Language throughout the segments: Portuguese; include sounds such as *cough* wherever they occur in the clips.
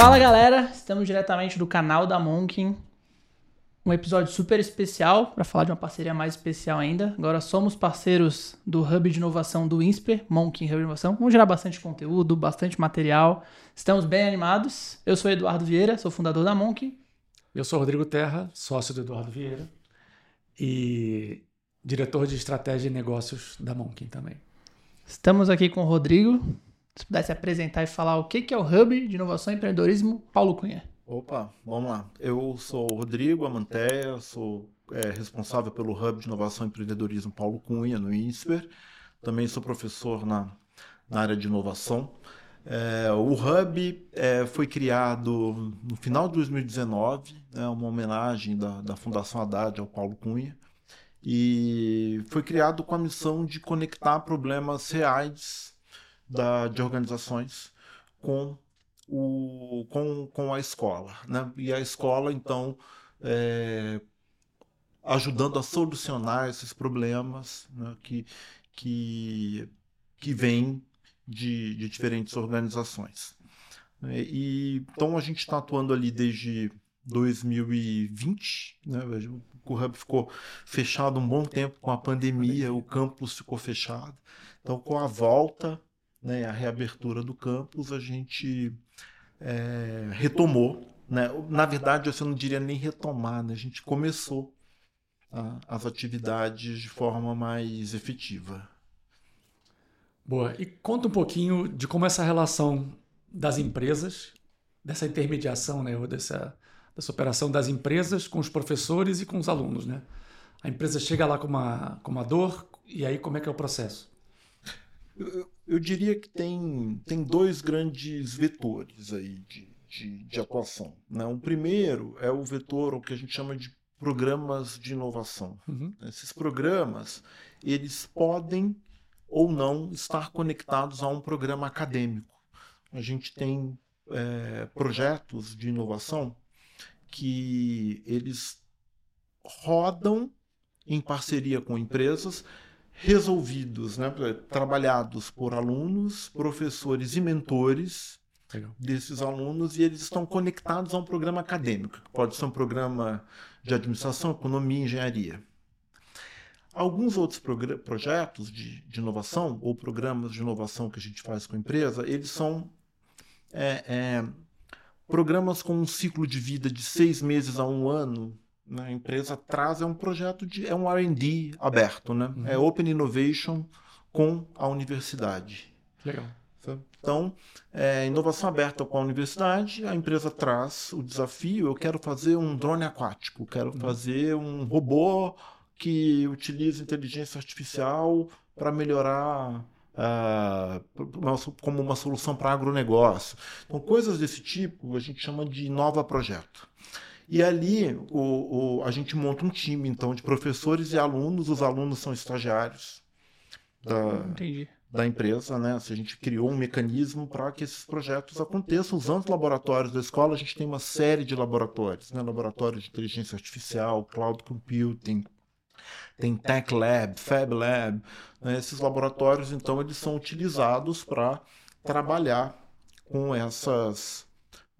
Fala galera, estamos diretamente do canal da Monkin. Um episódio super especial para falar de uma parceria mais especial ainda. Agora somos parceiros do Hub de Inovação do INSPER, Monkin Hub de Inovação. Vamos gerar bastante conteúdo, bastante material. Estamos bem animados. Eu sou Eduardo Vieira, sou fundador da Monkin. Eu sou Rodrigo Terra, sócio do Eduardo Vieira e diretor de estratégia e negócios da Monkin também. Estamos aqui com o Rodrigo. Se pudesse apresentar e falar o que é o Hub de Inovação e Empreendedorismo, Paulo Cunha. Opa, vamos lá. Eu sou o Rodrigo Amanteia, sou é, responsável pelo Hub de Inovação e Empreendedorismo Paulo Cunha, no INSPER. Também sou professor na, na área de inovação. É, o Hub é, foi criado no final de 2019, né, uma homenagem da, da Fundação Haddad ao Paulo Cunha, e foi criado com a missão de conectar problemas reais da, de organizações com o, com, com a escola. Né? E a escola, então, é, ajudando a solucionar esses problemas né, que, que, que vêm de, de diferentes organizações. E, então, a gente está atuando ali desde 2020, né? o Hub ficou fechado um bom tempo com a pandemia, o campus ficou fechado. Então, com a volta, né, a reabertura do campus, a gente é, retomou. Né? Na verdade, eu não diria nem retomar, né? a gente começou a, as atividades de forma mais efetiva. Boa. E conta um pouquinho de como essa relação das empresas, dessa intermediação, né, ou dessa, dessa operação das empresas com os professores e com os alunos, né? A empresa chega lá com uma, com uma dor, e aí como é que é o processo? Eu, diria que tem, tem dois grandes vetores aí de, de, de atuação. Né? O primeiro é o vetor, o que a gente chama de programas de inovação. Uhum. Esses programas, eles podem ou não estar conectados a um programa acadêmico. A gente tem é, projetos de inovação que eles rodam em parceria com empresas resolvidos, né, trabalhados por alunos, professores e mentores Legal. desses alunos e eles estão conectados a um programa acadêmico, que pode ser um programa de administração, economia, engenharia. Alguns outros projetos de, de, inovação ou programas de inovação que a gente faz com a empresa, eles são é, é, programas com um ciclo de vida de seis meses a um ano a empresa traz é um projeto de é um R&D aberto, né? Uhum. É Open Innovation com a universidade. Legal. Então, é, inovação aberta com a universidade, a empresa traz o desafio, eu quero fazer um drone aquático, quero uhum. fazer um robô que utiliza inteligência artificial para melhorar uh, como uma solução para agronegócio. Então, coisas desse tipo a gente chama de nova projeto. E ali o, o, a gente monta um time, então, de professores e alunos. Os alunos são estagiários da, da empresa, né? A gente criou um mecanismo para que esses projetos aconteçam usando os laboratórios da escola. A gente tem uma série de laboratórios, né? Laboratórios de inteligência artificial, cloud computing, tem Tech Lab, Fab Lab. Né? Esses laboratórios, então, eles são utilizados para trabalhar com essas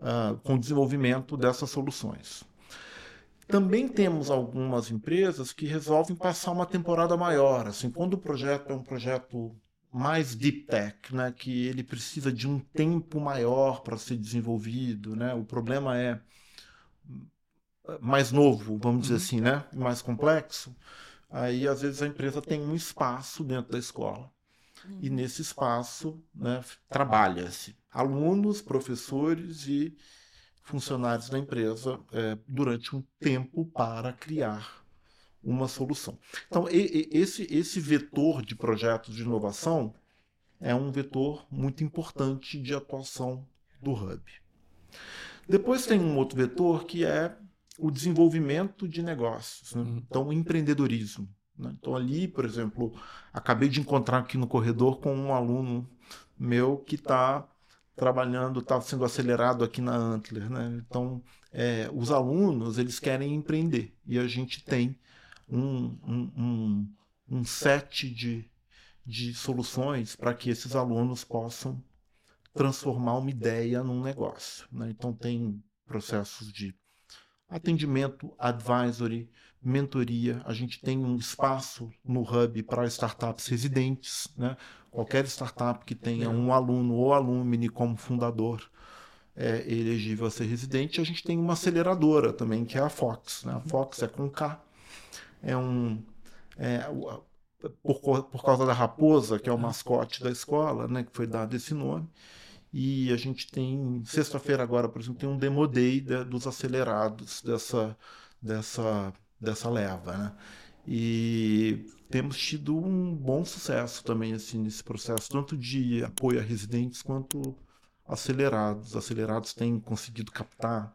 uh, com o desenvolvimento dessas soluções. Também temos algumas empresas que resolvem passar uma temporada maior. Assim, quando o projeto é um projeto mais deep tech, né, que ele precisa de um tempo maior para ser desenvolvido, né? O problema é mais novo, vamos dizer assim, né? Mais complexo. Aí às vezes a empresa tem um espaço dentro da escola e uhum. nesse espaço né, trabalha-se alunos, professores e funcionários da empresa é, durante um tempo para criar uma solução. Então, e, e, esse, esse vetor de projetos de inovação é um vetor muito importante de atuação do Hub. Depois tem um outro vetor que é o desenvolvimento de negócios, né? Uhum. então o empreendedorismo. Né? Então ali, por exemplo, acabei de encontrar aqui no corredor com um aluno meu que está trabalhando, está sendo acelerado aqui na Antler. Né? Então, é, os alunos eles querem empreender e a gente tem um, um, um, um set de, de soluções para que esses alunos possam transformar uma ideia num negócio. Né? Então, tem processos de atendimento, advisory, mentoria. A gente tem um espaço no Hub para startups residentes. Né? Qualquer startup que tenha um aluno ou alumni como fundador é elegível a ser residente. A gente tem uma aceleradora também, que é a Fox. Né? A Fox é com K. É um. É, por, por causa da raposa, que é o mascote da escola, né, que foi dado esse nome. E a gente tem, sexta-feira agora, por exemplo, tem um demo day de, dos acelerados dessa, dessa, dessa leva, né? E temos tido um bom sucesso também assim, nesse processo, tanto de apoio a residentes quanto acelerados. Acelerados têm conseguido captar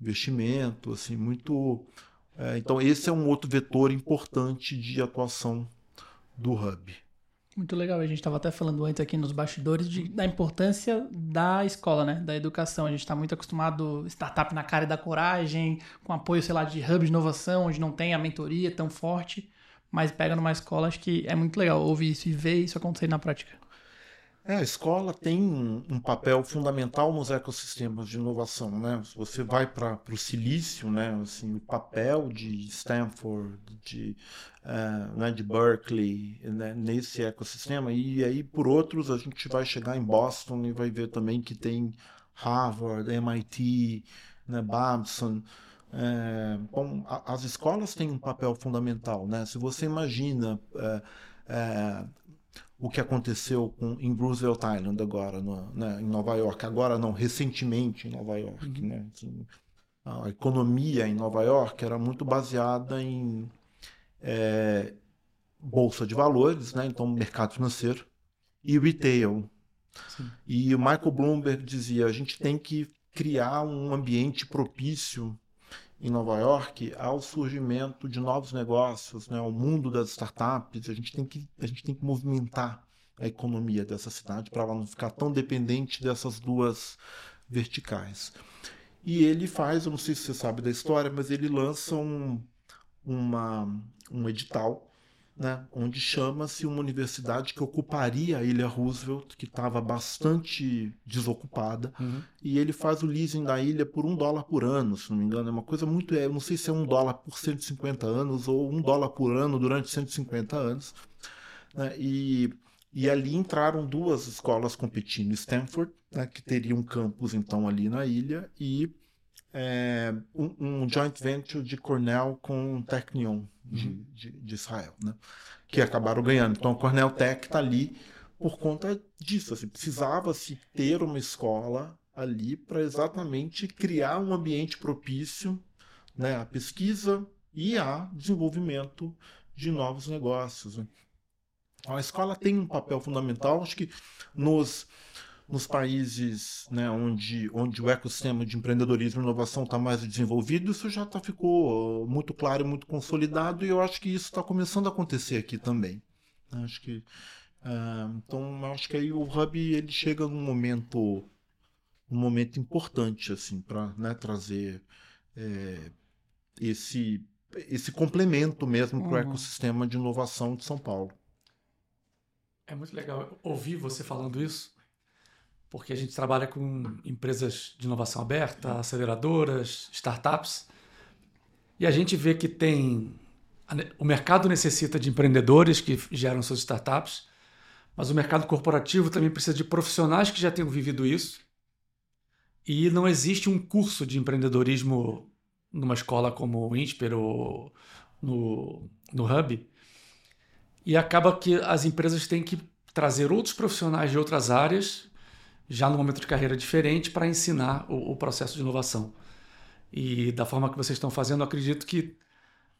investimento, assim, muito. É, então, esse é um outro vetor importante de atuação do Hub. Muito legal. A gente estava até falando antes aqui nos bastidores de, da importância da escola, né? Da educação. A gente está muito acostumado startup na cara da coragem, com apoio, sei lá, de hub de inovação, onde não tem a mentoria tão forte. Mas pega numa escola, acho que é muito legal ouvir isso e ver isso acontecer na prática. É, a escola tem um papel fundamental nos ecossistemas de inovação, né? Se você vai para o silício, né? Assim, o papel de Stanford, de, uh, né? de Berkeley, né? nesse ecossistema, e aí por outros a gente vai chegar em Boston e vai ver também que tem Harvard, MIT, né? Babson. É, bom, a, as escolas têm um papel fundamental, né? Se você imagina é, o que aconteceu com, em Roosevelt Island agora, no, né, em Nova York, agora não, recentemente em Nova York. Uhum. Né, assim, a economia em Nova York era muito baseada em é, bolsa de valores, né, então mercado financeiro, e retail. Sim. E o Michael Bloomberg dizia, a gente tem que criar um ambiente propício em Nova York ao surgimento de novos negócios, né, ao mundo das startups. A gente tem que, a gente tem que movimentar a economia dessa cidade para ela não ficar tão dependente dessas duas verticais. E ele faz, eu não sei se você sabe da história, mas ele lança um, uma, um edital né, onde chama-se uma universidade que ocuparia a Ilha Roosevelt, que estava bastante desocupada, uhum. e ele faz o leasing da ilha por um dólar por ano, se não me engano. É uma coisa muito. É, não sei se é um dólar por 150 anos ou um dólar por ano durante 150 anos. Né, e, e ali entraram duas escolas competindo: Stanford, né, que teria um campus então ali na ilha, e é, um, um, joint venture de Cornell com Technion de, uhum. de, de, Israel, né? que acabaram ganhando. Então, a Cornell Tech está ali por conta disso. Assim, Precisava-se ter uma escola ali para exatamente criar um ambiente propício né, à pesquisa e a desenvolvimento de novos negócios. Né? A escola tem um papel fundamental, acho que nos nos países né, onde, onde o ecossistema de empreendedorismo e inovação está mais desenvolvido, isso já tá, ficou muito claro e muito consolidado, e eu acho que isso está começando a acontecer aqui também. Acho que, uh, então, acho que aí o Hub ele chega num momento, um momento importante assim, para né, trazer é, esse, esse complemento mesmo para o uhum. ecossistema de inovação de São Paulo. É muito legal ouvir você falando isso, porque a gente trabalha com empresas de inovação aberta, aceleradoras, startups, e a gente vê que tem. O mercado necessita de empreendedores que geram suas startups, mas o mercado corporativo também precisa de profissionais que já tenham vivido isso. E não existe um curso de empreendedorismo numa escola como o INSPER ou no, no Hub. E acaba que as empresas têm que trazer outros profissionais de outras áreas já no momento de carreira diferente para ensinar o, o, processo de inovação. E da forma que vocês estão fazendo, acredito que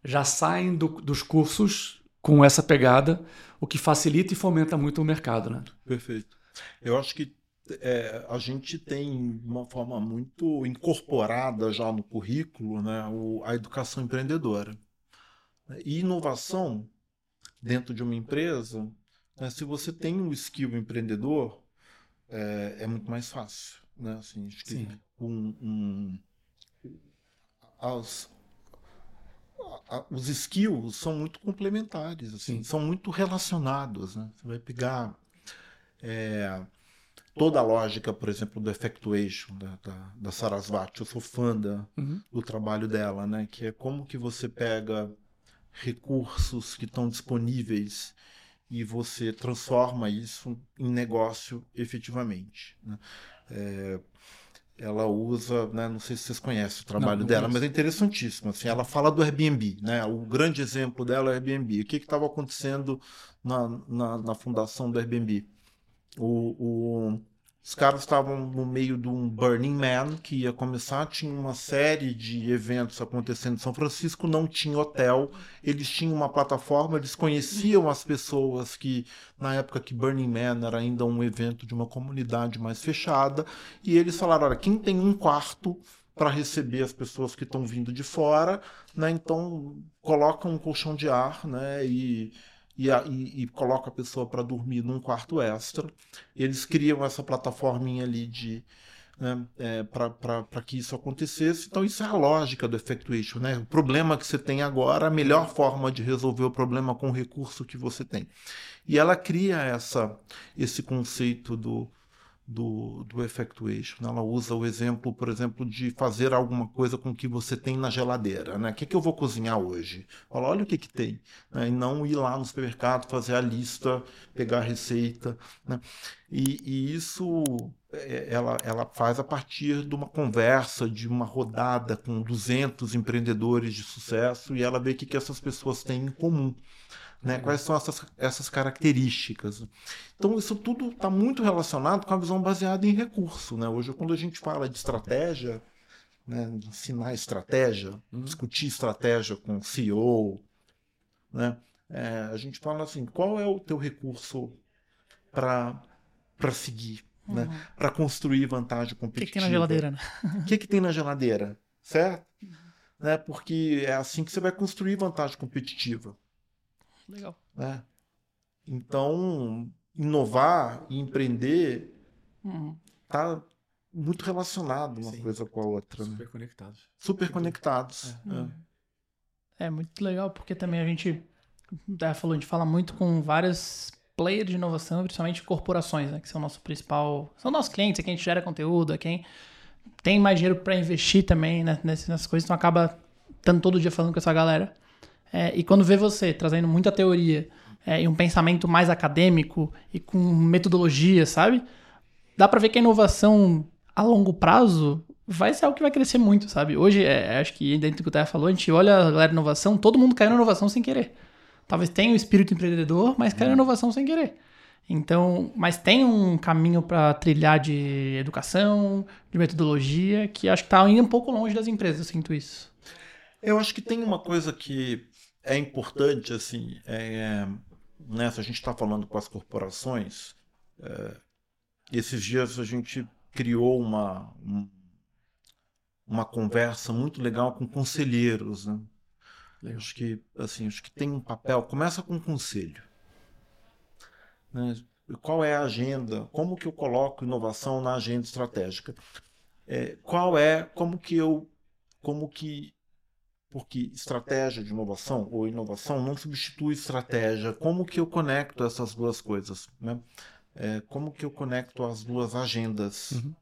já saem do, dos cursos com essa pegada, o que facilita e fomenta muito o mercado. Né? Perfeito. Eu acho que é, a gente tem uma forma muito incorporada já no currículo né, o, a educação empreendedora. E inovação dentro de uma empresa, né, se você tem um skill empreendedor, é, é muito mais fácil. Né? Assim, acho que um, um, as, a, os skills são muito complementares, assim, são muito relacionados. Né? Você vai pegar. É, toda a lógica, por exemplo, do effectuation da, da, da Sarasvati. Eu sou fã da, Uhum. do trabalho dela, né? Que é como que você pega recursos que estão disponíveis e você transforma isso em negócio efetivamente. né? É, ela usa, né, não sei se vocês conhecem o trabalho não dela, conheço. mas é interessantíssimo. Assim, ela fala do Airbnb, né? O grande exemplo dela é o Airbnb. O que estava acontecendo na, na, na fundação do Airbnb? O, o- os caras estavam no meio de um Burning Man que ia começar, tinha uma série de eventos acontecendo em São Francisco, não tinha hotel, eles tinham uma plataforma, eles conheciam as pessoas que, na época que Burning Man era ainda um evento de uma comunidade mais fechada, e eles falaram: olha, quem tem um quarto para receber as pessoas que estão vindo de fora, né? Então coloca um colchão de ar, né? E, e, a- e- e coloca a pessoa para dormir num quarto extra. Eles criam essa plataforminha ali de né, para que isso acontecesse. Então, isso é a lógica do effectuation. Né? O problema que você tem agora, a melhor forma de resolver o problema com o recurso que você tem. E ela cria essa, esse conceito do, do, do effectuation. né? Ela usa o exemplo, por exemplo, de fazer alguma coisa com o que você tem na geladeira. Né? O que, que eu vou cozinhar hoje? Fala, olha o que, que tem. né? E não ir lá no supermercado, fazer a lista, pegar a receita. né? E, e isso é, ela, ela faz a partir de uma conversa, de uma rodada com 200 empreendedores de sucesso e ela vê o que, que essas pessoas têm em comum. Né? Quais são essas, essas características? Então, isso tudo está muito relacionado com a visão baseada em recurso. Né? Hoje, quando a gente fala de estratégia, né, ensinar estratégia, Uhum. discutir estratégia com o CEO, né, é, a gente fala assim: qual é o teu recurso para seguir, né, para construir vantagem O que, competitiva? que tem na geladeira, né? O que, que tem na geladeira? Certo? Né, porque é assim que você vai construir vantagem competitiva. Legal. Né? Então, inovar e empreender Uhum. está muito relacionado uma Sim. coisa com a outra. né? Super conectados. Super conectados. É. né? É muito legal porque também a gente, já falou, a gente fala muito com vários players de inovação, principalmente corporações, né, que são o nosso principal, são nossos clientes, é quem a gente gera conteúdo, é quem tem mais dinheiro para investir também né, nessas, nessas coisas, então acaba estando todo dia falando com essa galera. É, e quando vê você trazendo muita teoria é, e um pensamento mais acadêmico e com metodologia, sabe? Dá pra ver que a inovação a longo prazo vai ser algo que vai crescer muito, sabe? Hoje, é, acho que dentro do que o Terra falou, a gente olha a galera de inovação, todo mundo caiu na inovação sem querer. Talvez tenha o espírito empreendedor, mas caiu na inovação sem querer. Então, mas tem um caminho para trilhar de educação, de metodologia, que acho que tá indo um pouco longe das empresas, eu sinto isso. Eu acho que tem uma coisa que é importante, assim, é, né, se a gente está falando com as corporações, é, esses dias a gente criou uma, um- uma conversa muito legal com conselheiros, né? Acho que, assim, acho que tem um papel, começa com um conselho. Né? Qual é a agenda? Como que eu coloco inovação na agenda estratégica? É, qual é, como que eu, como que porque estratégia de inovação ou inovação não substitui estratégia. Como que eu conecto essas duas coisas? Né? É, como que eu conecto as duas agendas? Uhum.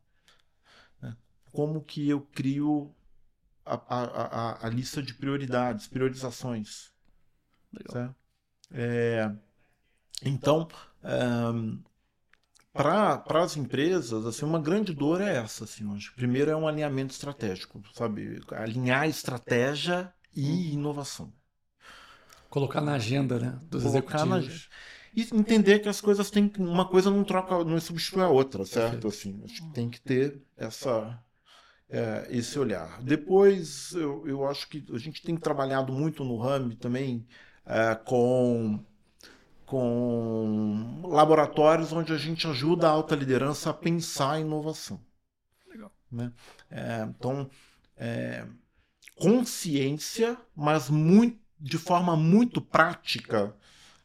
Né? Como que eu crio a, a, a, a lista de prioridades, priorizações? Legal. É, então, para as empresas, assim, uma grande dor é essa, assim, acho. Primeiro é um alinhamento estratégico, sabe? Alinhar estratégia e inovação. Colocar na agenda, né? Dos Colocar na executivos. E entender que as coisas têm uma coisa não troca, não substitui a outra, certo? Assim, acho que tem que ter essa é, esse olhar. Depois, eu, eu acho que a gente tem trabalhado muito no RAM também é, com com laboratórios onde a gente ajuda a alta liderança a pensar em inovação. Legal. Né? É, então, é, consciência, mas muito, de forma muito prática,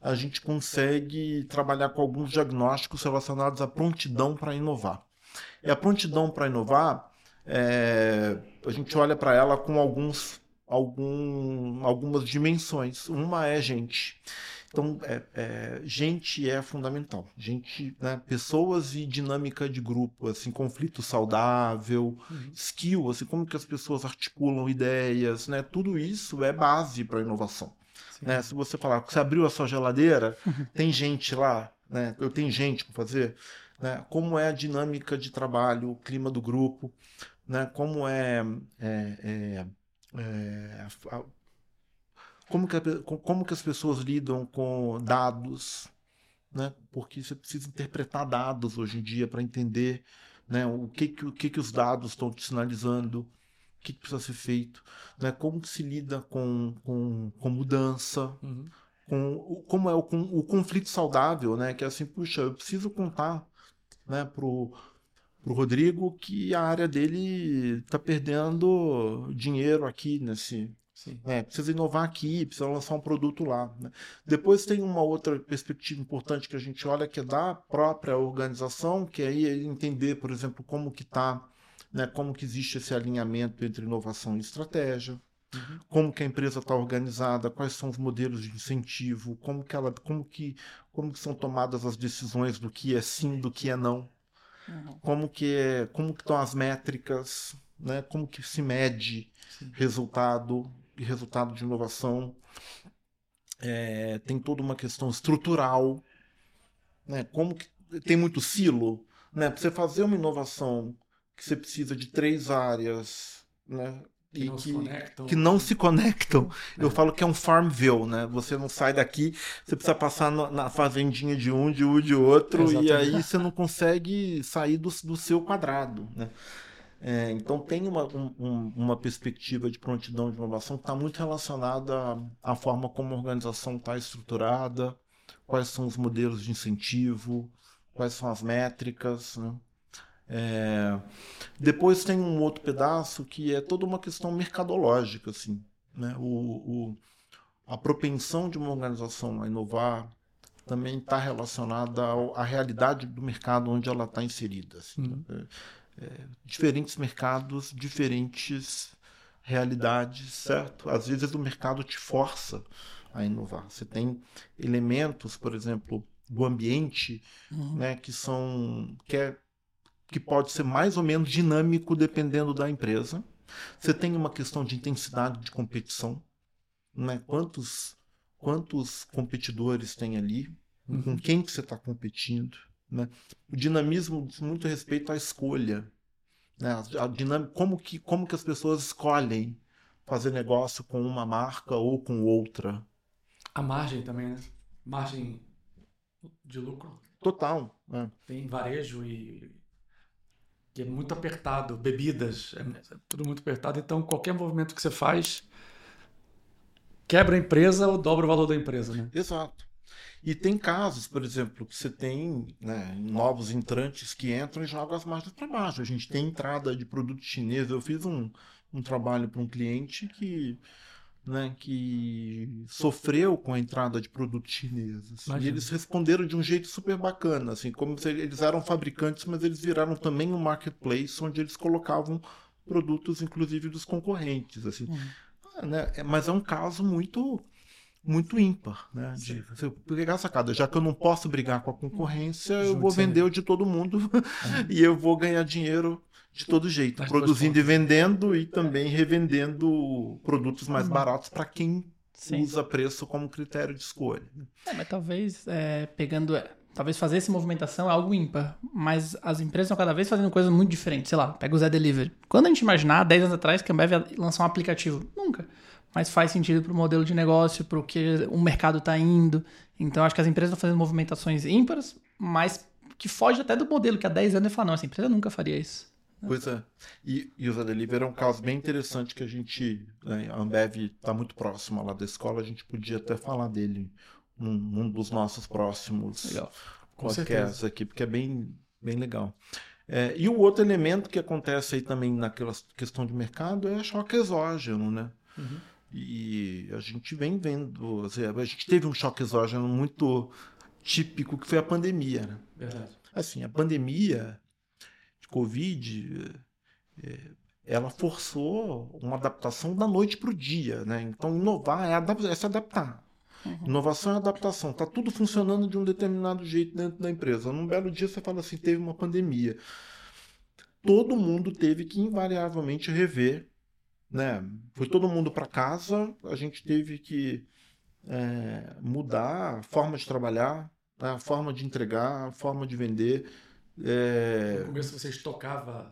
a gente consegue trabalhar com alguns diagnósticos relacionados à prontidão para inovar. E a prontidão para inovar, é, a gente olha para ela com alguns, algum, algumas dimensões. Uma é gente. Então, é, é, gente é fundamental. Gente, né, pessoas e dinâmica de grupo, assim, conflito saudável, uhum. skill, assim, como que as pessoas articulam ideias, né? Tudo isso é base para a inovação. Né? Se você falar, você abriu a sua geladeira, *laughs* tem gente lá, né? Eu tenho gente para fazer, né? Como é a dinâmica de trabalho, o clima do grupo, né? Como é, é, é, é a, como, que, como que as pessoas lidam com dados, né? Porque você precisa interpretar dados hoje em dia para entender né, o, que, que, o que, que os dados estão te sinalizando, o que, que, precisa ser feito, né? como que se lida com, com, com mudança, uhum. com, como é o, com, o conflito saudável, né? que é assim, puxa, eu preciso contar né, pro, pro Rodrigo que a área dele está perdendo dinheiro aqui nesse, é, precisa inovar aqui, precisa lançar um produto lá. Né? Depois tem uma outra perspectiva importante que a gente olha, que é da própria organização, que é aí entender, por exemplo, como que está, né, como que existe esse alinhamento entre inovação e estratégia, uhum. como que a empresa está organizada, quais são os modelos de incentivo, como que ela, como que, como que são tomadas as decisões do que é sim, do que é não, uhum. como que é, como que estão as métricas, né, como que se mede sim. resultado resultado de inovação. É, tem toda uma questão estrutural, né? Como que tem muito silo, né? Para você fazer uma inovação que você precisa de três áreas, né? Que e não, que, que não se conectam. É. Eu falo que é um Farmville, né? Você não sai daqui, você precisa passar no, na fazendinha de um, de um, de outro, Exatamente. e aí você não consegue sair do, do seu quadrado, né? É, então tem uma, um, uma perspectiva de prontidão de inovação que está muito relacionada à, à, forma como a organização está estruturada, quais são os modelos de incentivo, quais são as métricas. Né? É, depois tem um outro pedaço que é toda uma questão mercadológica. Assim, né? o, o, a propensão de uma organização a inovar também está relacionada à realidade do mercado onde ela está inserida. Assim, uhum. né? É, diferentes mercados, diferentes realidades, certo? Às vezes o mercado te força a inovar. Você tem elementos, por exemplo, do ambiente, uhum. né, que são que, é, que pode ser mais ou menos dinâmico dependendo da empresa. Você tem uma questão de intensidade de competição, né? Quantos quantos competidores tem ali? Uhum. Com quem que você está competindo? Né? O dinamismo diz muito respeito à escolha. Né? A dinâmica, como, que, como que as pessoas escolhem fazer negócio com uma marca ou com outra. A margem também, né? Margem de lucro. Total. Né? Tem varejo e que é muito apertado, bebidas, é, é tudo muito apertado. Então, qualquer movimento que você faz quebra a empresa ou dobra o valor da empresa, né? Exato. E tem casos, por exemplo, que você tem né, novos entrantes que entram e jogam as margens para baixo. A gente tem entrada de produto chinês. Eu fiz um, um trabalho para um cliente que, né, que sofreu com a entrada de produto chinês. Assim, e eles responderam de um jeito super bacana, assim, como se eles eram fabricantes, mas eles viraram também um marketplace onde eles colocavam produtos, inclusive dos concorrentes. Assim. Uhum. Ah, né, é, mas é um caso muito muito ímpar, né? De você pegar a sacada, já que eu não posso brigar com a concorrência, eu vou vender o de todo mundo *laughs* é. e eu vou ganhar dinheiro de todo jeito, mas produzindo e vendendo e também revendendo produtos mais baratos para quem Sim. usa preço como critério de escolha. É, mas talvez é, pegando é, talvez fazer essa movimentação é algo ímpar, mas as empresas estão cada vez fazendo coisas muito diferentes. Sei lá, pega o Zé Delivery. Quando a gente imaginar, 10 anos atrás, que a Ambev ia lançar um aplicativo? Nunca mas faz sentido para o modelo de negócio, para o que o mercado está indo. Então, acho que as empresas estão fazendo movimentações ímpares, mas que foge até do modelo que há 10 anos eu falo, não, essa empresa nunca faria isso. Pois é. E, e o Zé Delivery é um caso bem interessante que a gente, né, a Ambev está muito próxima lá da escola, a gente podia até falar dele num, num dos nossos próximos legal. podcasts aqui, porque é bem, bem legal. É, e o outro elemento que acontece aí também naquela questão de mercado é choque exógeno, né? Uhum. E a gente vem vendo, a gente teve um choque exógeno muito típico que foi a pandemia. Né? Verdade. Assim, a pandemia de Covid, é, ela forçou uma adaptação da noite para o dia, né? Então, inovar é, é, se adaptar. Uhum. Inovação é adaptação. Está tudo funcionando de um determinado jeito dentro da empresa. Num belo dia você fala assim, teve uma pandemia. Todo mundo teve que invariavelmente rever, né? Foi todo mundo para casa, a gente teve que é, mudar a forma de trabalhar, né? a forma de entregar, a forma de vender. É... No começo você estocava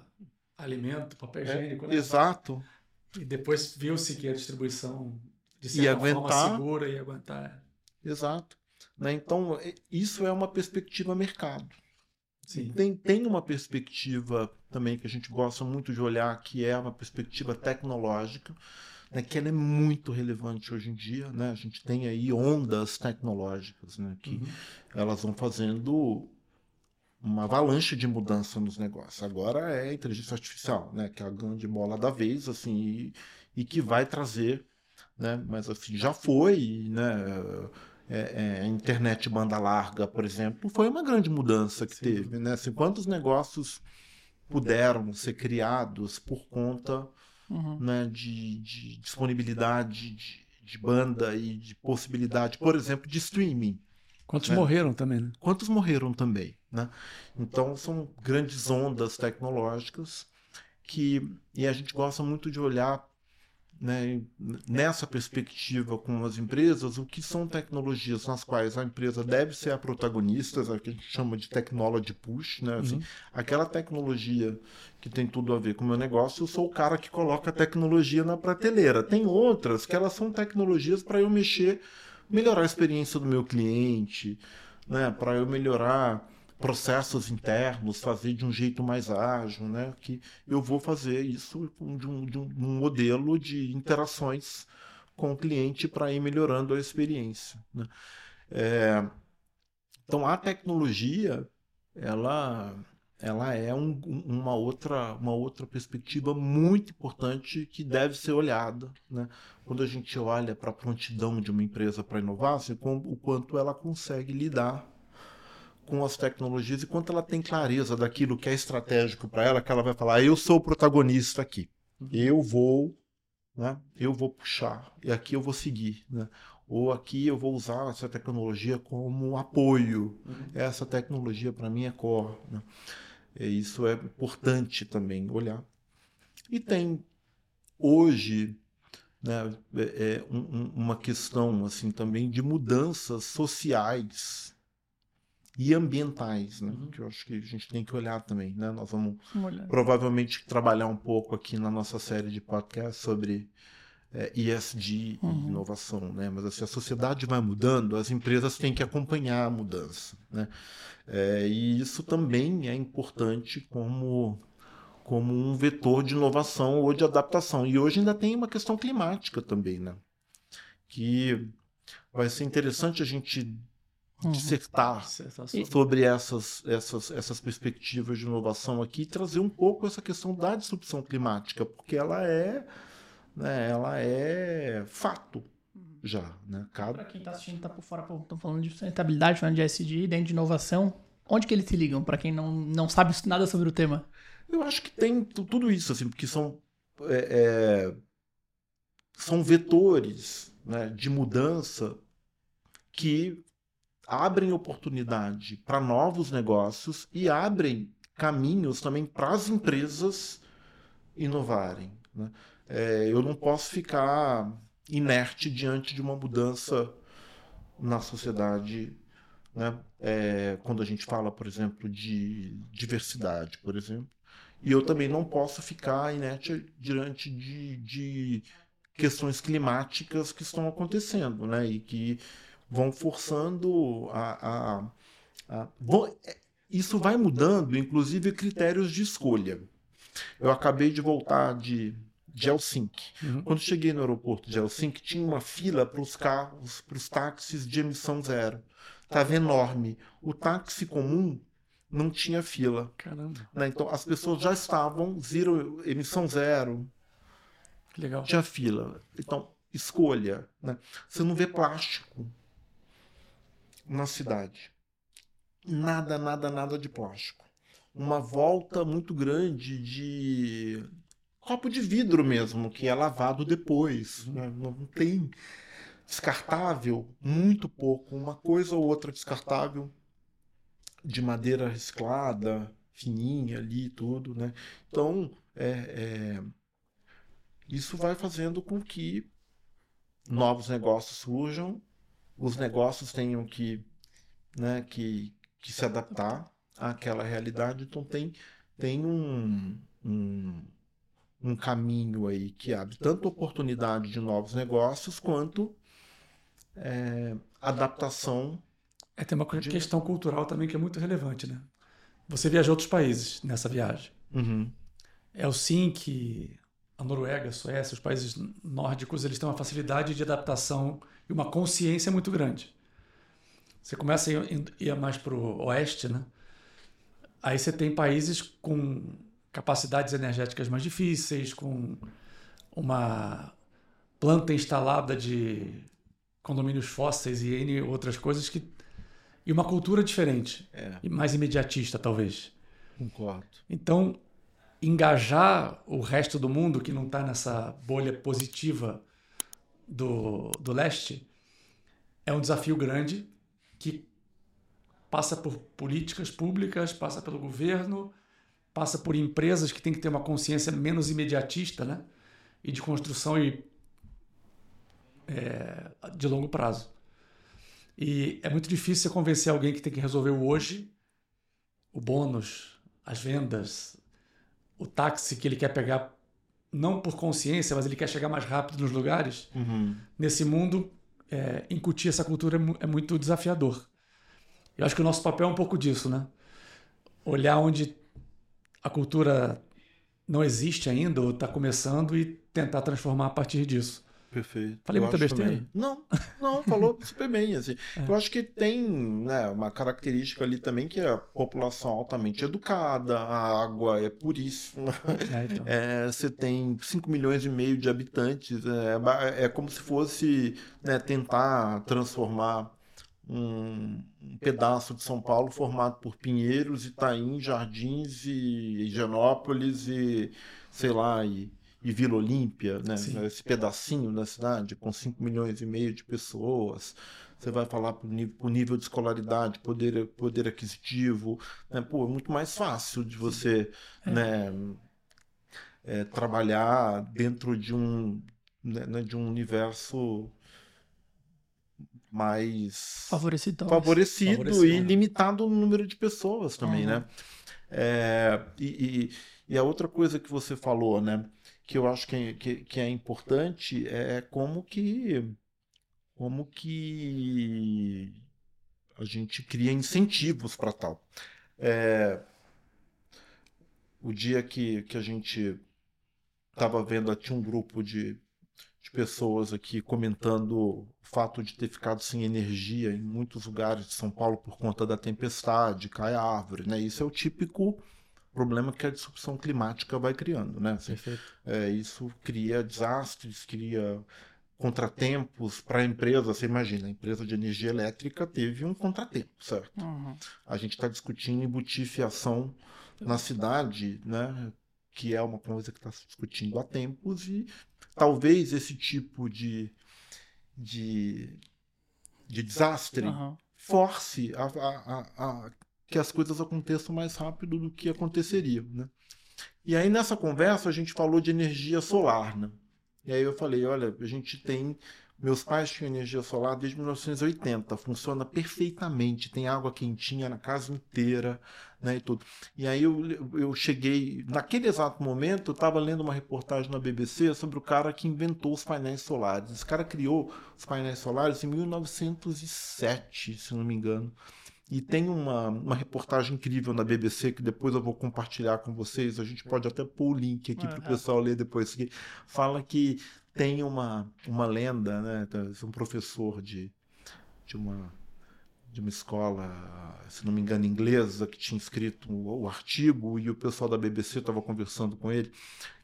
alimento, papel é, higiênico, né? Exato. E depois viu-se que a distribuição de certa aguentar, forma segura e aguentar. Exato. Né? Então, isso é uma perspectiva mercado. Sim. Tem, tem uma perspectiva também que a gente gosta muito de olhar, que é uma perspectiva tecnológica, né, que ela é muito relevante hoje em dia. Né? A gente tem aí ondas tecnológicas né, que uhum. elas vão fazendo uma avalanche de mudança nos negócios. Agora é a inteligência artificial, né, que é a grande mola da vez, assim, e, e que vai trazer, né, mas assim, já foi, né, é, é, a internet banda larga, por exemplo, foi uma grande mudança que Sim. teve, né, assim, quantos negócios puderam ser criados por conta, uhum. né, de, de disponibilidade de, de banda e de possibilidade, por exemplo, de streaming, Quantos né? morreram também, né? Quantos morreram também, né? Então são grandes ondas tecnológicas que e a gente gosta muito de olhar né, nessa perspectiva com as empresas, o que são tecnologias nas quais a empresa deve ser a protagonista, é o que a gente chama de technology push, né? Assim, uhum. Aquela tecnologia que tem tudo a ver com o meu negócio, eu sou o cara que coloca a tecnologia na prateleira. Tem outras que elas são tecnologias para eu mexer melhorar a experiência do meu cliente, né, para eu melhorar processos internos, fazer de um jeito mais ágil, né, que eu vou fazer isso de um, de um modelo de interações com o cliente para ir melhorando a experiência. Né. É, então a tecnologia, ela ela é um, uma, outra, uma outra perspectiva muito importante que deve ser olhada. Né? Quando a gente olha para a prontidão de uma empresa para inovar, assim, o quanto ela consegue lidar com as tecnologias e quanto ela tem clareza daquilo que é estratégico para ela, que ela vai falar, eu sou o protagonista aqui, uhum. eu vou, né? eu vou puxar, e aqui eu vou seguir. Né? ou aqui eu vou usar essa tecnologia como apoio. Uhum. Essa tecnologia para mim é core. Né? É, isso é importante também olhar. E tem hoje né, é, é um, uma questão assim também de mudanças sociais e ambientais, né, uhum. que eu acho que a gente tem que olhar também. Né? Nós vamos provavelmente trabalhar um pouco aqui na nossa série de podcast sobre é, ESG uhum. e inovação, né? Mas assim, a sociedade vai mudando, as empresas têm que acompanhar a mudança, né? É, e isso também é importante como como um vetor de inovação ou de adaptação. E hoje ainda tem uma questão climática também, né? Que vai ser interessante a gente uhum. dissertar sobre essas, essas, essas perspectivas de inovação aqui e trazer um pouco essa questão da disrupção climática, porque ela é né, ela é fato uhum. já. Né? Cada... Para quem está assistindo, está por fora, estão falando de sustentabilidade, falando de SD, dentro de inovação. Onde que eles se ligam, para quem não, não sabe *laughs* nada sobre o tema? Eu acho que tem tudo isso, assim, porque são, é, é, são vetores né, de mudança que abrem oportunidade para novos negócios e abrem caminhos também para as empresas inovarem. Né? é, eu não posso ficar inerte diante de uma mudança na sociedade, né? É, quando a gente fala, por exemplo, de diversidade, por exemplo, e eu também não posso ficar inerte diante de, de questões climáticas que estão acontecendo, né? E que vão forçando a, a, a vão, é, isso vai mudando, inclusive critérios de escolha. Eu acabei de voltar de de Helsinki. Uhum. Quando cheguei no aeroporto de Helsinki, tinha uma fila para os carros, para os táxis de emissão zero. Estava enorme. O táxi comum não tinha fila. Caramba. Né? Então as pessoas já estavam zero, emissão zero. Que legal. Tinha fila. Então, escolha. Né? Você não vê plástico na cidade. Nada, nada, nada de plástico. Uma volta muito grande de copo de vidro mesmo, que é lavado depois. Né? Não tem. descartável, muito pouco, uma coisa ou outra descartável de madeira reciclada, fininha ali, tudo, né? Então, é, é, isso vai fazendo com que novos negócios surjam, os negócios tenham que, né, que, que se adaptar àquela realidade, então tem, tem um, um, um caminho aí que abre tanto oportunidade de novos negócios quanto é, adaptação. É, tem uma de... questão cultural também que é muito relevante, né? Você viajou outros países nessa viagem. Uhum. Helsinki, a Noruega, a Suécia, os países nórdicos, eles têm uma facilidade de adaptação e uma consciência muito grande. Você começa a ir mais para o oeste, né? Aí você tem países com capacidades energéticas mais difíceis, com uma planta instalada de condomínios fósseis e N outras coisas que e uma cultura diferente é. e mais imediatista talvez. Concordo. Então engajar o resto do mundo que não está nessa bolha positiva do, do leste é um desafio grande que passa por políticas públicas, passa pelo governo, passa por empresas que têm que ter uma consciência menos imediatista, né? E de construção e, é, de longo prazo. E é muito difícil você convencer alguém que tem que resolver o hoje, o bônus, as vendas, o táxi que ele quer pegar, não por consciência, mas ele quer chegar mais rápido nos lugares. Uhum. Nesse mundo, é, incutir essa cultura é, é muito desafiador. Eu acho que o nosso papel é um pouco disso, né? Olhar onde a cultura não existe ainda ou está começando e tentar transformar a partir disso. Perfeito. Falei eu muita besteira? Também. Não, não, falou *laughs* super bem. Assim. É. Eu acho que tem né, uma característica ali também que é a população altamente educada, a água é puríssima. É, então. *laughs* é, você tem 5 milhões e meio de habitantes. É, é como se fosse né, tentar transformar um, um, pedaço de São Paulo formado por Pinheiros, Itaim, Jardins e Higienópolis e, sei lá, e, e Vila Olímpia, né? esse pedacinho da cidade com 5 milhões e meio de pessoas. Você vai falar para o nível, nível, de escolaridade, poder, poder aquisitivo. Né? Pô, é muito mais fácil de você é. né, é, trabalhar dentro de um, né, né de um universo mais favorecido, favorecido, favorecido e limitado no número de pessoas também, uhum. né? É, e, e, e, a outra coisa que você falou, né, que eu acho que, é, que, que é importante é como que como que a gente cria incentivos para tal. É, o dia que, que a gente estava vendo, tinha um grupo de de pessoas aqui comentando o fato de ter ficado sem energia em muitos lugares de São Paulo por conta da tempestade, cai árvore, né? Isso é o típico problema que a disrupção climática vai criando, né? Assim, é, isso cria desastres, cria contratempos para a empresa. Você imagina, a empresa de energia elétrica teve um contratempo, certo? Uhum. A gente está discutindo embutir fiação na cidade, né? Que é uma coisa que está se discutindo há tempos e talvez esse tipo de, de, de desastre uhum. force a, a, a, que as coisas aconteçam mais rápido do que aconteceriam. Né? E aí nessa conversa a gente falou de energia solar. Né? E aí eu falei, olha, a gente tem meus pais tinham energia solar desde 1980, funciona perfeitamente, tem água quentinha na casa inteira, né, e tudo. E aí eu, eu cheguei, naquele exato momento, eu estava lendo uma reportagem na BBC sobre o cara que inventou os painéis solares. Esse cara criou os painéis solares em 1907, se não me engano. E tem uma, uma reportagem incrível na BBC que depois eu vou compartilhar com vocês. A gente pode até pôr o link aqui para o pessoal ler depois. Que fala que tem uma, uma lenda, né? Um professor de, de, uma, de uma escola, se não me engano, inglesa, que tinha escrito o, o artigo e o pessoal da BBC estava conversando com ele,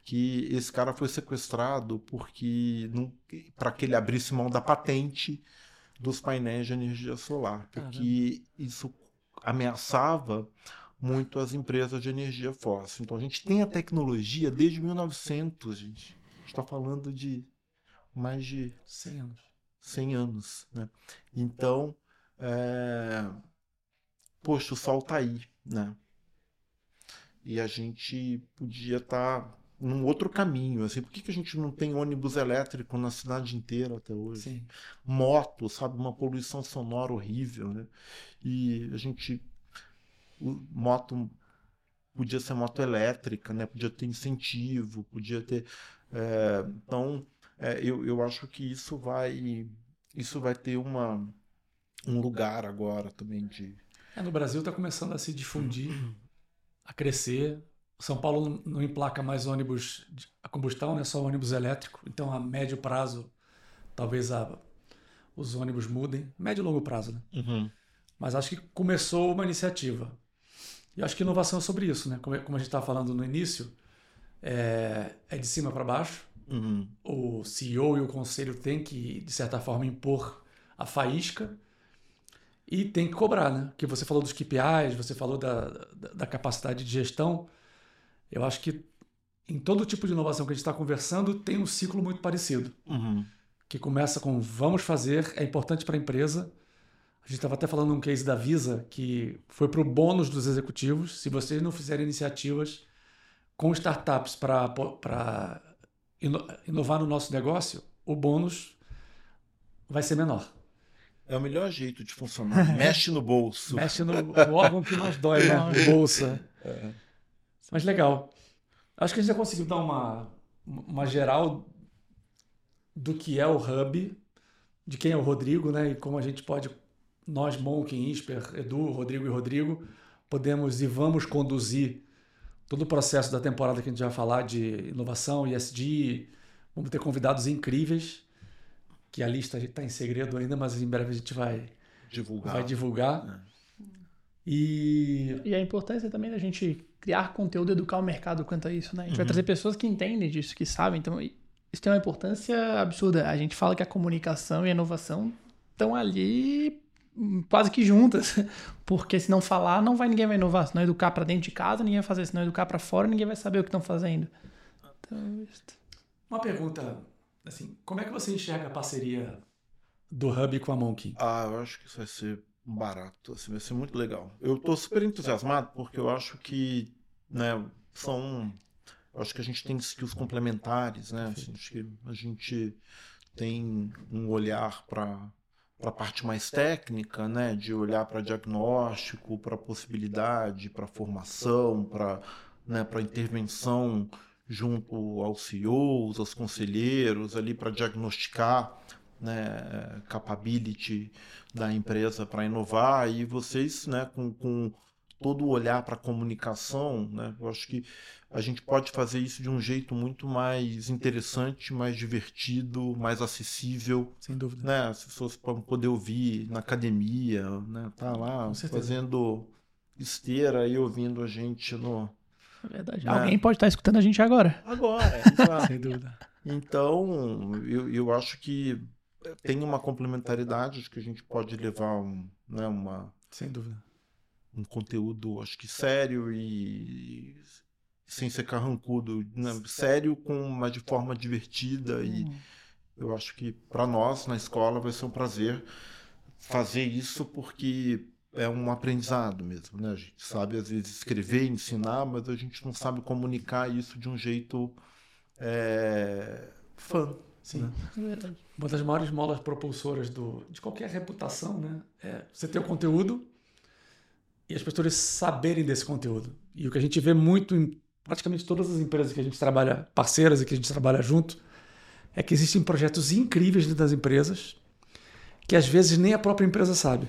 que esse cara foi sequestrado porque para que ele abrisse mão da patente dos painéis de energia solar, porque isso ameaçava muito as empresas de energia fóssil. Então a gente tem a tecnologia desde 1900, gente está falando de mais de 100 anos. 100 anos, né? Então, é... poxa, o sol tá aí, né? E a gente podia estar tá num outro caminho, assim, por que, que a gente não tem ônibus elétrico na cidade inteira até hoje? Sim. Moto, sabe, uma poluição sonora horrível, né? E a gente moto podia ser moto elétrica, né? Podia ter incentivo, podia ter. É, então, é, eu, eu acho que isso vai isso vai ter uma um lugar agora também de. É, no Brasil está começando a se difundir, a crescer. São Paulo não emplaca mais ônibus a combustão, né? Só ônibus elétrico. Então, a médio prazo, talvez a, os ônibus mudem. Médio e longo prazo, né? Uhum. Mas acho que começou uma iniciativa. E acho que inovação é sobre isso, né? Como, como a gente estava falando no início, é, é de cima para baixo. Uhum. O CEO e o conselho têm que, de certa forma, impor a faísca e tem que cobrar, né? Que você falou dos KPIs, você falou da, da, da capacidade de gestão. Eu acho que em todo tipo de inovação que a gente está conversando tem um ciclo muito parecido. Uhum. Que começa com vamos fazer, é importante para a empresa, a gente estava até falando um case da Visa que foi para o bônus dos executivos. Se vocês não fizerem iniciativas com startups para inovar no nosso negócio, o bônus vai ser menor. É o melhor jeito de funcionar. *laughs* Mexe no bolso. Mexe no, órgão que mais dói, né? O *laughs* bolso. É. Mas legal. Acho que a gente já conseguiu dar uma, uma geral do que é o Hub, de quem é o Rodrigo, né? E como a gente pode nós, Monk, Insper, Edu, Rodrigo e Rodrigo, podemos e vamos conduzir todo o processo da temporada que a gente vai falar de inovação, ISD. Vamos ter convidados incríveis, que a lista está em segredo ainda, mas em breve a gente vai divulgar. Vai divulgar. É. E... e a importância também da gente criar conteúdo e educar o mercado quanto a isso, né? A gente uhum. vai trazer pessoas que entendem disso, que sabem. Então, isso tem uma importância absurda. A gente fala que a comunicação e a inovação estão ali quase que juntas, *laughs* porque se não falar, não vai ninguém vai inovar. Se não educar para dentro de casa, ninguém vai fazer. Se não educar para fora, ninguém vai saber o que estão fazendo. Então, Uma pergunta, assim, como é que você enxerga a parceria do Hub com a Monkey? Ah, eu acho que isso vai ser barato, assim, vai ser muito legal. Eu estou super entusiasmado porque eu acho que, né, são, acho que a gente tem skills complementares, né? Assim, acho que a gente tem um olhar para para a parte mais técnica, né, de olhar para diagnóstico, para possibilidade, para formação, para né, para intervenção junto aos CEOs, aos conselheiros, ali para diagnosticar né, capability da empresa para inovar e vocês né, com, com todo o olhar para a comunicação, né, eu acho que a gente pode fazer isso de um jeito muito mais interessante, mais divertido, mais acessível. Sem dúvida. Né? As pessoas podem poder ouvir na academia, né? Tá lá fazendo esteira e ouvindo a gente no. É verdade. Né? Alguém pode estar escutando a gente agora. Agora, *laughs* Sem dúvida. Então, eu, eu acho que tem uma complementaridade, acho que a gente pode levar um, né, uma. Sem dúvida. Um conteúdo, acho que sério e sem ser carrancudo, né? sério, com, mas de forma divertida. E hum. eu acho que para nós na escola vai ser um prazer fazer isso porque é um aprendizado mesmo, né? A gente sabe às vezes escrever, ensinar, mas a gente não sabe comunicar isso de um jeito é, fã. Sim, né? é Uma das maiores molas propulsoras do, de qualquer reputação, né? É você ter o conteúdo e as pessoas saberem desse conteúdo. E o que a gente vê muito em praticamente todas as empresas que a gente trabalha, parceiras e que a gente trabalha junto, é que existem projetos incríveis dentro das empresas que às vezes nem a própria empresa sabe.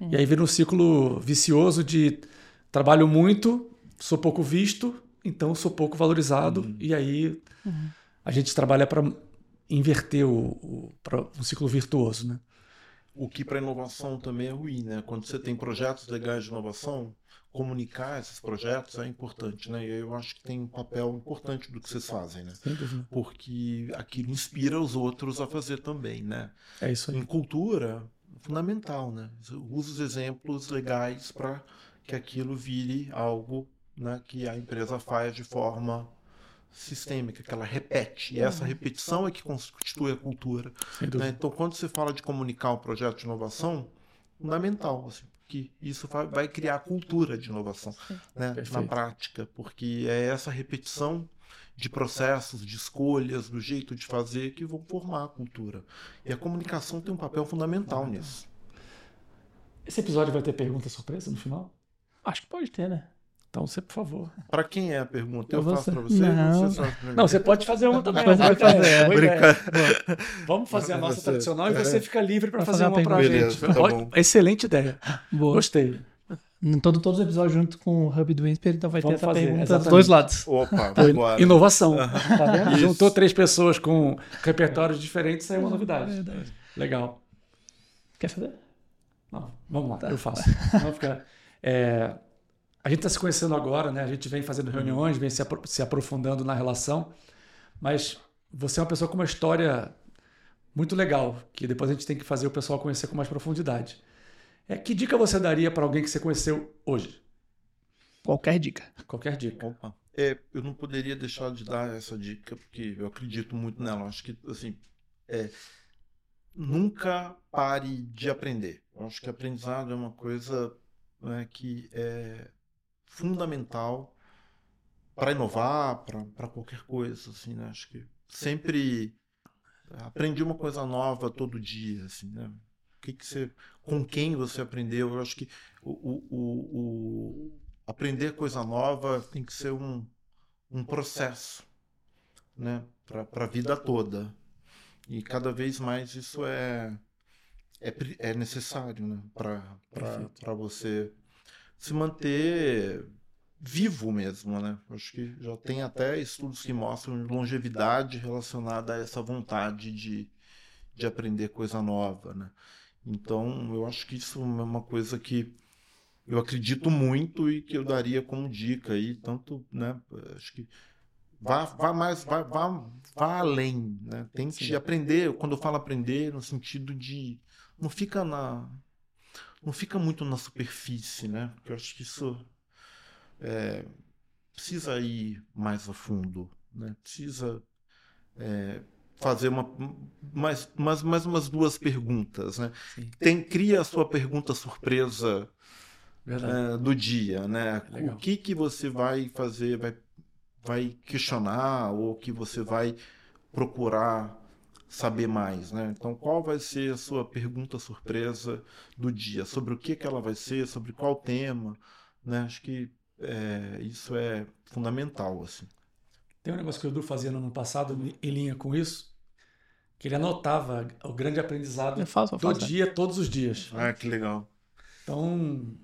Uhum. E aí vira um ciclo vicioso de trabalho muito, sou pouco visto, então sou pouco valorizado, uhum. e aí uhum. a gente trabalha para inverter o, o um ciclo virtuoso. Né? O que para inovação também é ruim, né? Quando você tem projetos legais de inovação, comunicar esses projetos é importante, né? E eu acho que tem um papel importante do que vocês fazem, né? Porque aquilo inspira os outros a fazer também, né? É isso aí. Em cultura, fundamental, né? Usa os exemplos legais para que aquilo vire algo né, que a empresa faz de forma sistêmica, que ela repete. E essa repetição é que constitui a cultura. Né? Então, quando você fala de comunicar um projeto de inovação, fundamental, assim, que isso vai, vai criar cultura de inovação né? na prática, porque é essa repetição de processos, de escolhas, do jeito de fazer que vão formar a cultura. E a comunicação tem um papel fundamental nisso. Esse episódio vai ter pergunta surpresa no final? Acho que pode ter, né? Então, você, por favor. Para quem é a pergunta? Eu, eu faço para você? Não. Você, não, você pode fazer uma também. Pode fazer. É, Vamos fazer a nossa você. tradicional e você fica livre para fazer, fazer uma para a gente. Tá Excelente ideia. Boa. Gostei. Em todo, todos os episódios junto com o Hub do Insper, então vai Vamos ter essa fazer, pergunta exatamente. dos dois lados. Opa, agora. Inovação. Tá vendo? Juntou três pessoas com repertórios diferentes, saiu uma novidade. É verdade. Legal. Quer fazer? Não, vamos lá, tá. eu faço. *laughs* Vamos ficar. É, a gente está se conhecendo agora, né? A gente vem fazendo reuniões, vem se, apro se aprofundando na relação, mas você é uma pessoa com uma história muito legal, que depois a gente tem que fazer o pessoal conhecer com mais profundidade. É, que dica você daria para alguém que você conheceu hoje? Qualquer dica. Qualquer dica. Opa. É, eu não poderia deixar de dar essa dica, porque eu acredito muito nela. Acho que, assim, é, nunca pare de aprender. Eu acho que aprendizado é uma coisa né, que é fundamental para inovar, para qualquer coisa, assim, né? Acho que sempre aprendi uma coisa nova todo dia, assim, né? O que, que você, com quem você aprendeu? Eu acho que o, o, o aprender coisa nova tem que ser um, um processo, né? Para a vida toda. E cada vez mais isso é, é, é necessário, né? Para você se manter vivo mesmo, né? Acho que já tem até estudos que mostram longevidade relacionada a essa vontade de, de aprender coisa nova, né? Então, eu acho que isso é uma coisa que eu acredito muito e que eu daria como dica aí, tanto, né? Acho que vá, vá mais, vá, vá, vá além, né? Tente Sim. aprender, quando eu falo aprender, no sentido de não fica na não fica muito na superfície, né? Porque eu acho que isso é, precisa ir mais a fundo, né? Precisa é, fazer uma, mais, mais, mais umas duas perguntas, né? Tem, cria a sua pergunta surpresa é, do dia, né? Legal. O que que você vai fazer, vai, vai questionar ou que você vai procurar saber mais, né? Então, qual vai ser a sua pergunta surpresa do dia? Sobre o que, que ela vai ser? Sobre qual tema? Né? Acho que é, isso é fundamental, assim. Tem um negócio que o Edu fazia no ano passado, em linha com isso, que ele anotava o grande aprendizado eu faço, eu faço, do dia, todos os dias. Ah, que legal. Então,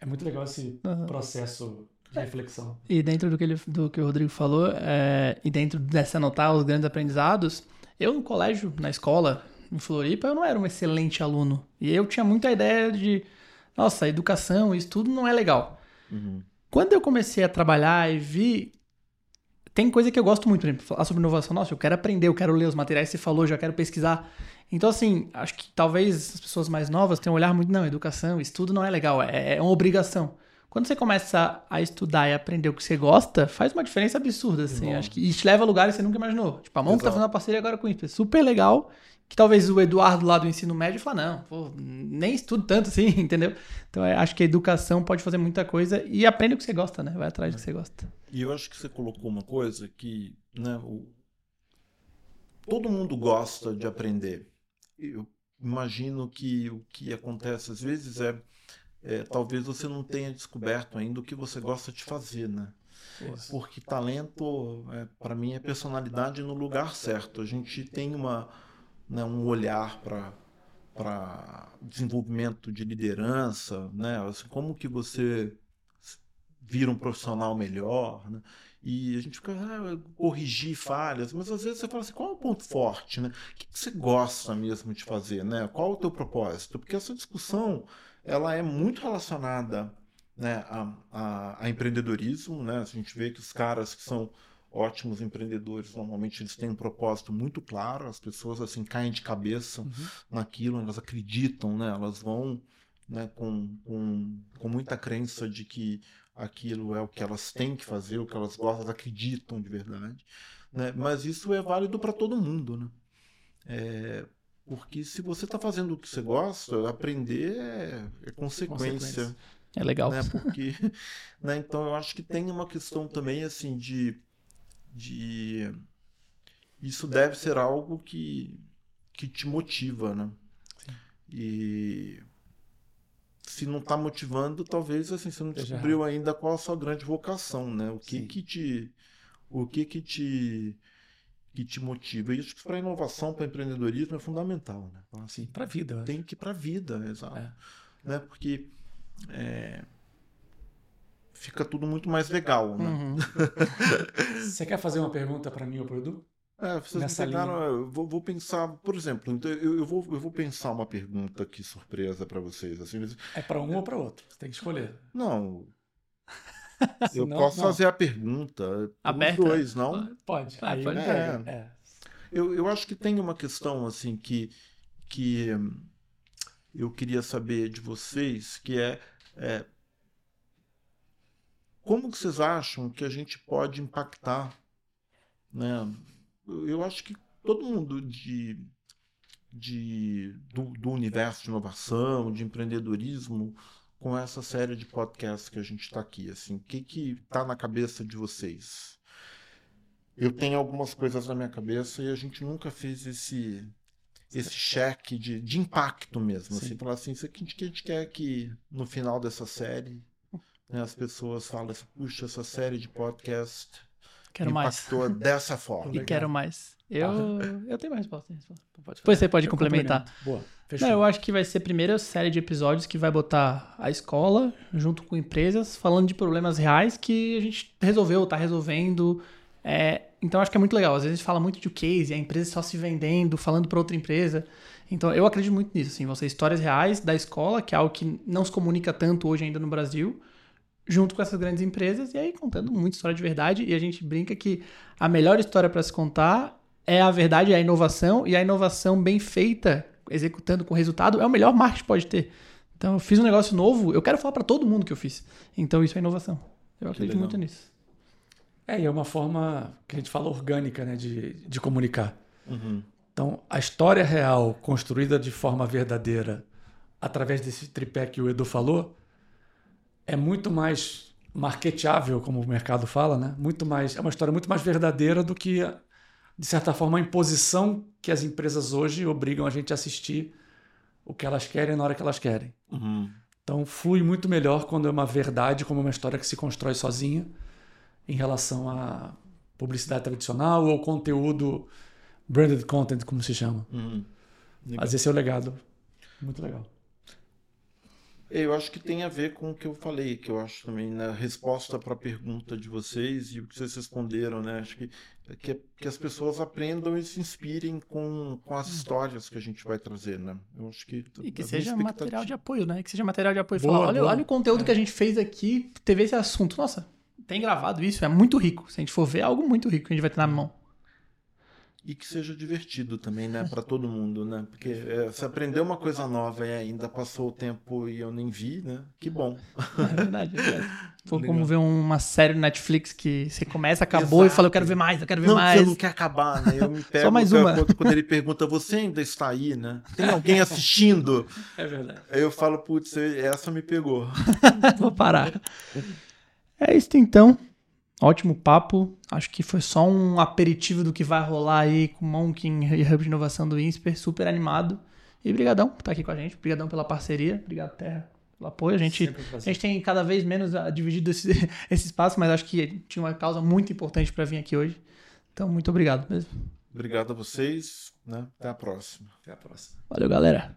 é muito legal esse uhum. processo de reflexão. E dentro do que, ele, do que o Rodrigo falou, é, e dentro dessa anotar os grandes aprendizados, eu no colégio, na escola, em Floripa, eu não era um excelente aluno. E eu tinha muita ideia de, nossa, educação, isso tudo não é legal. Uhum. Quando eu comecei a trabalhar e vi. Tem coisa que eu gosto muito, por exemplo, falar sobre inovação. Nossa, eu quero aprender, eu quero ler os materiais que você falou, já quero pesquisar. Então, assim, acho que talvez as pessoas mais novas tenham um olhar muito, não, educação, estudo não é legal, é, é uma obrigação. Quando você começa a estudar e aprender o que você gosta, faz uma diferença absurda, assim. Acho que e te leva a lugares que você nunca imaginou. Tipo, a Monk tá fazendo uma parceria agora com o INPE. Super legal. Que talvez o Eduardo lá do ensino médio fala, não, pô, nem estudo tanto assim, *laughs* entendeu? Então é, acho que a educação pode fazer muita coisa e aprende o que você gosta, né? Vai atrás do que você gosta. E eu acho que você colocou uma coisa que, né, o... todo mundo gosta de aprender. Eu imagino que o que acontece às vezes é é, talvez você não tenha descoberto ainda o que você gosta de fazer, né? Isso. Porque talento, é, para mim, é personalidade no lugar certo. A gente tem uma, né, um olhar para para desenvolvimento de liderança, né? Assim, como que você vira um profissional melhor, né? E a gente fica ah, corrigir falhas, mas às vezes você fala assim, qual é o ponto forte, né? O que você gosta mesmo de fazer, né? Qual é o teu propósito? Porque essa discussão ela é muito relacionada né, a, a, a, empreendedorismo. Né? A gente vê que os caras que são ótimos empreendedores, normalmente eles têm um propósito muito claro, as pessoas assim caem de cabeça uhum. naquilo, elas acreditam, né? elas vão né, com, com, com muita crença de que aquilo é o que elas têm que fazer, o que elas gostam, acreditam de verdade. Né? Mas isso é válido para todo mundo. Né? É, porque se você está fazendo o que você gosta, aprender é, é consequência. consequência. É legal. Né? Porque, *laughs* né? Então eu acho que tem uma questão também assim de, de isso deve ser algo que, que te motiva, né? Sim. E se não está motivando, talvez assim você não descobriu ainda qual a sua grande vocação, né? O que Sim. que te o que que te que te motiva. E isso para inovação, para empreendedorismo é fundamental, né? Então, assim, para a vida. Tem que ir para a vida, exato. É. Né? Porque é, fica tudo muito mais legal, né? Uhum. *laughs* Você quer fazer uma pergunta para mim ou para o Edu? É, vocês Nessa pegaram, eu vou, vou, pensar, por exemplo, então eu, eu, vou, eu vou pensar uma pergunta aqui surpresa para vocês. Assim, é para um ou para outro? Você tem que escolher. Não. *laughs* eu não, posso não. fazer a pergunta. Aberta? Os dois, não? Pode. Ah, Aí pode. É. é. Eu, eu acho que tem uma questão assim que, que eu queria saber de vocês, que é, é como que vocês acham que a gente pode impactar né, eu acho que todo mundo de, de, do, do universo de inovação, de empreendedorismo, com essa série de podcasts que a gente está aqui, assim, o que que está na cabeça de vocês? Eu tenho algumas coisas na minha cabeça e a gente nunca fez esse esse cheque de, de impacto mesmo, assim, Sim. assim, falar assim, isso aqui que a gente quer que no final dessa série né, as pessoas falem, assim, puxa, essa série de podcast Quero impactou mais. *laughs* dessa forma. E quero mais. Eu, eu tenho mais resposta. Depois você pode eu complementar. Boa. Não, eu acho que vai ser a primeira série de episódios que vai botar a escola junto com empresas falando de problemas reais que a gente resolveu, tá resolvendo. É, então acho que é muito legal. Às vezes a gente fala muito de case, a empresa só se vendendo, falando para outra empresa. Então eu acredito muito nisso. Assim, vão histórias reais da escola, que é algo que não se comunica tanto hoje ainda no Brasil junto com essas grandes empresas e aí contando muita história de verdade. E a gente brinca que a melhor história para se contar é a verdade, é a inovação e a inovação bem feita, executando com resultado, é o melhor marketing que pode ter. Então eu fiz um negócio novo, eu quero falar para todo mundo que eu fiz. Então isso é inovação. Eu acredito muito nisso. É, e é uma forma que a gente fala orgânica, né, de, de comunicar. Uhum. Então, a história real construída de forma verdadeira através desse tripé que o Edu falou, é muito mais marketeável, como o mercado fala, né? Muito mais, é uma história muito mais verdadeira do que, de certa forma, a imposição que as empresas hoje obrigam a gente a assistir o que elas querem na hora que elas querem. Uhum. Então, flui muito melhor quando é uma verdade, como uma história que se constrói sozinha, em relação à publicidade tradicional ou conteúdo branded content, como se chama. Uhum. Mas esse é o legado. Muito legal. Eu acho que tem a ver com o que eu falei, que eu acho também na né, resposta para a pergunta de vocês e o que vocês responderam, né? Acho que, que, que, as pessoas aprendam e se inspirem com, com as histórias que a gente vai trazer, né? Eu acho que e que seja material de apoio, né? Que seja material de apoio. Boa, Falar, olha, olha o conteúdo é. que a gente fez aqui, teve esse assunto. Nossa, tem gravado isso, é muito rico. Se a gente for ver, é algo muito rico que a gente vai ter na mão e que seja divertido também, né, para todo mundo, né? Porque é, se aprender uma coisa nova e ainda passou o tempo e eu nem vi, né? Que bom. É verdade, é verdade. Foi *laughs* como ver uma série no Netflix que você começa, acabou Exato. e fala, eu quero ver mais, eu quero ver não, mais. Você não quer acabar, né? Eu me *laughs* pego Só mais uma. Quando, quando, ele pergunta, você ainda está aí, né? Tem *laughs* alguém assistindo? É verdade. Aí eu falo, putz, essa me pegou. Vou parar. É isso então. Ótimo papo. Acho que foi só um aperitivo do que vai rolar aí com o Monkin e Hub de Inovação do INSPER. Super animado. E brigadão por estar aqui com a gente. Brigadão pela parceria. Obrigado, Terra, pelo apoio. A gente, a gente tem cada vez menos dividido esse, *laughs* esse espaço, mas acho que tinha uma causa muito importante para vir aqui hoje. Então, muito obrigado mesmo. Obrigado a vocês. Né? Até a próxima. Até a próxima. Valeu, galera.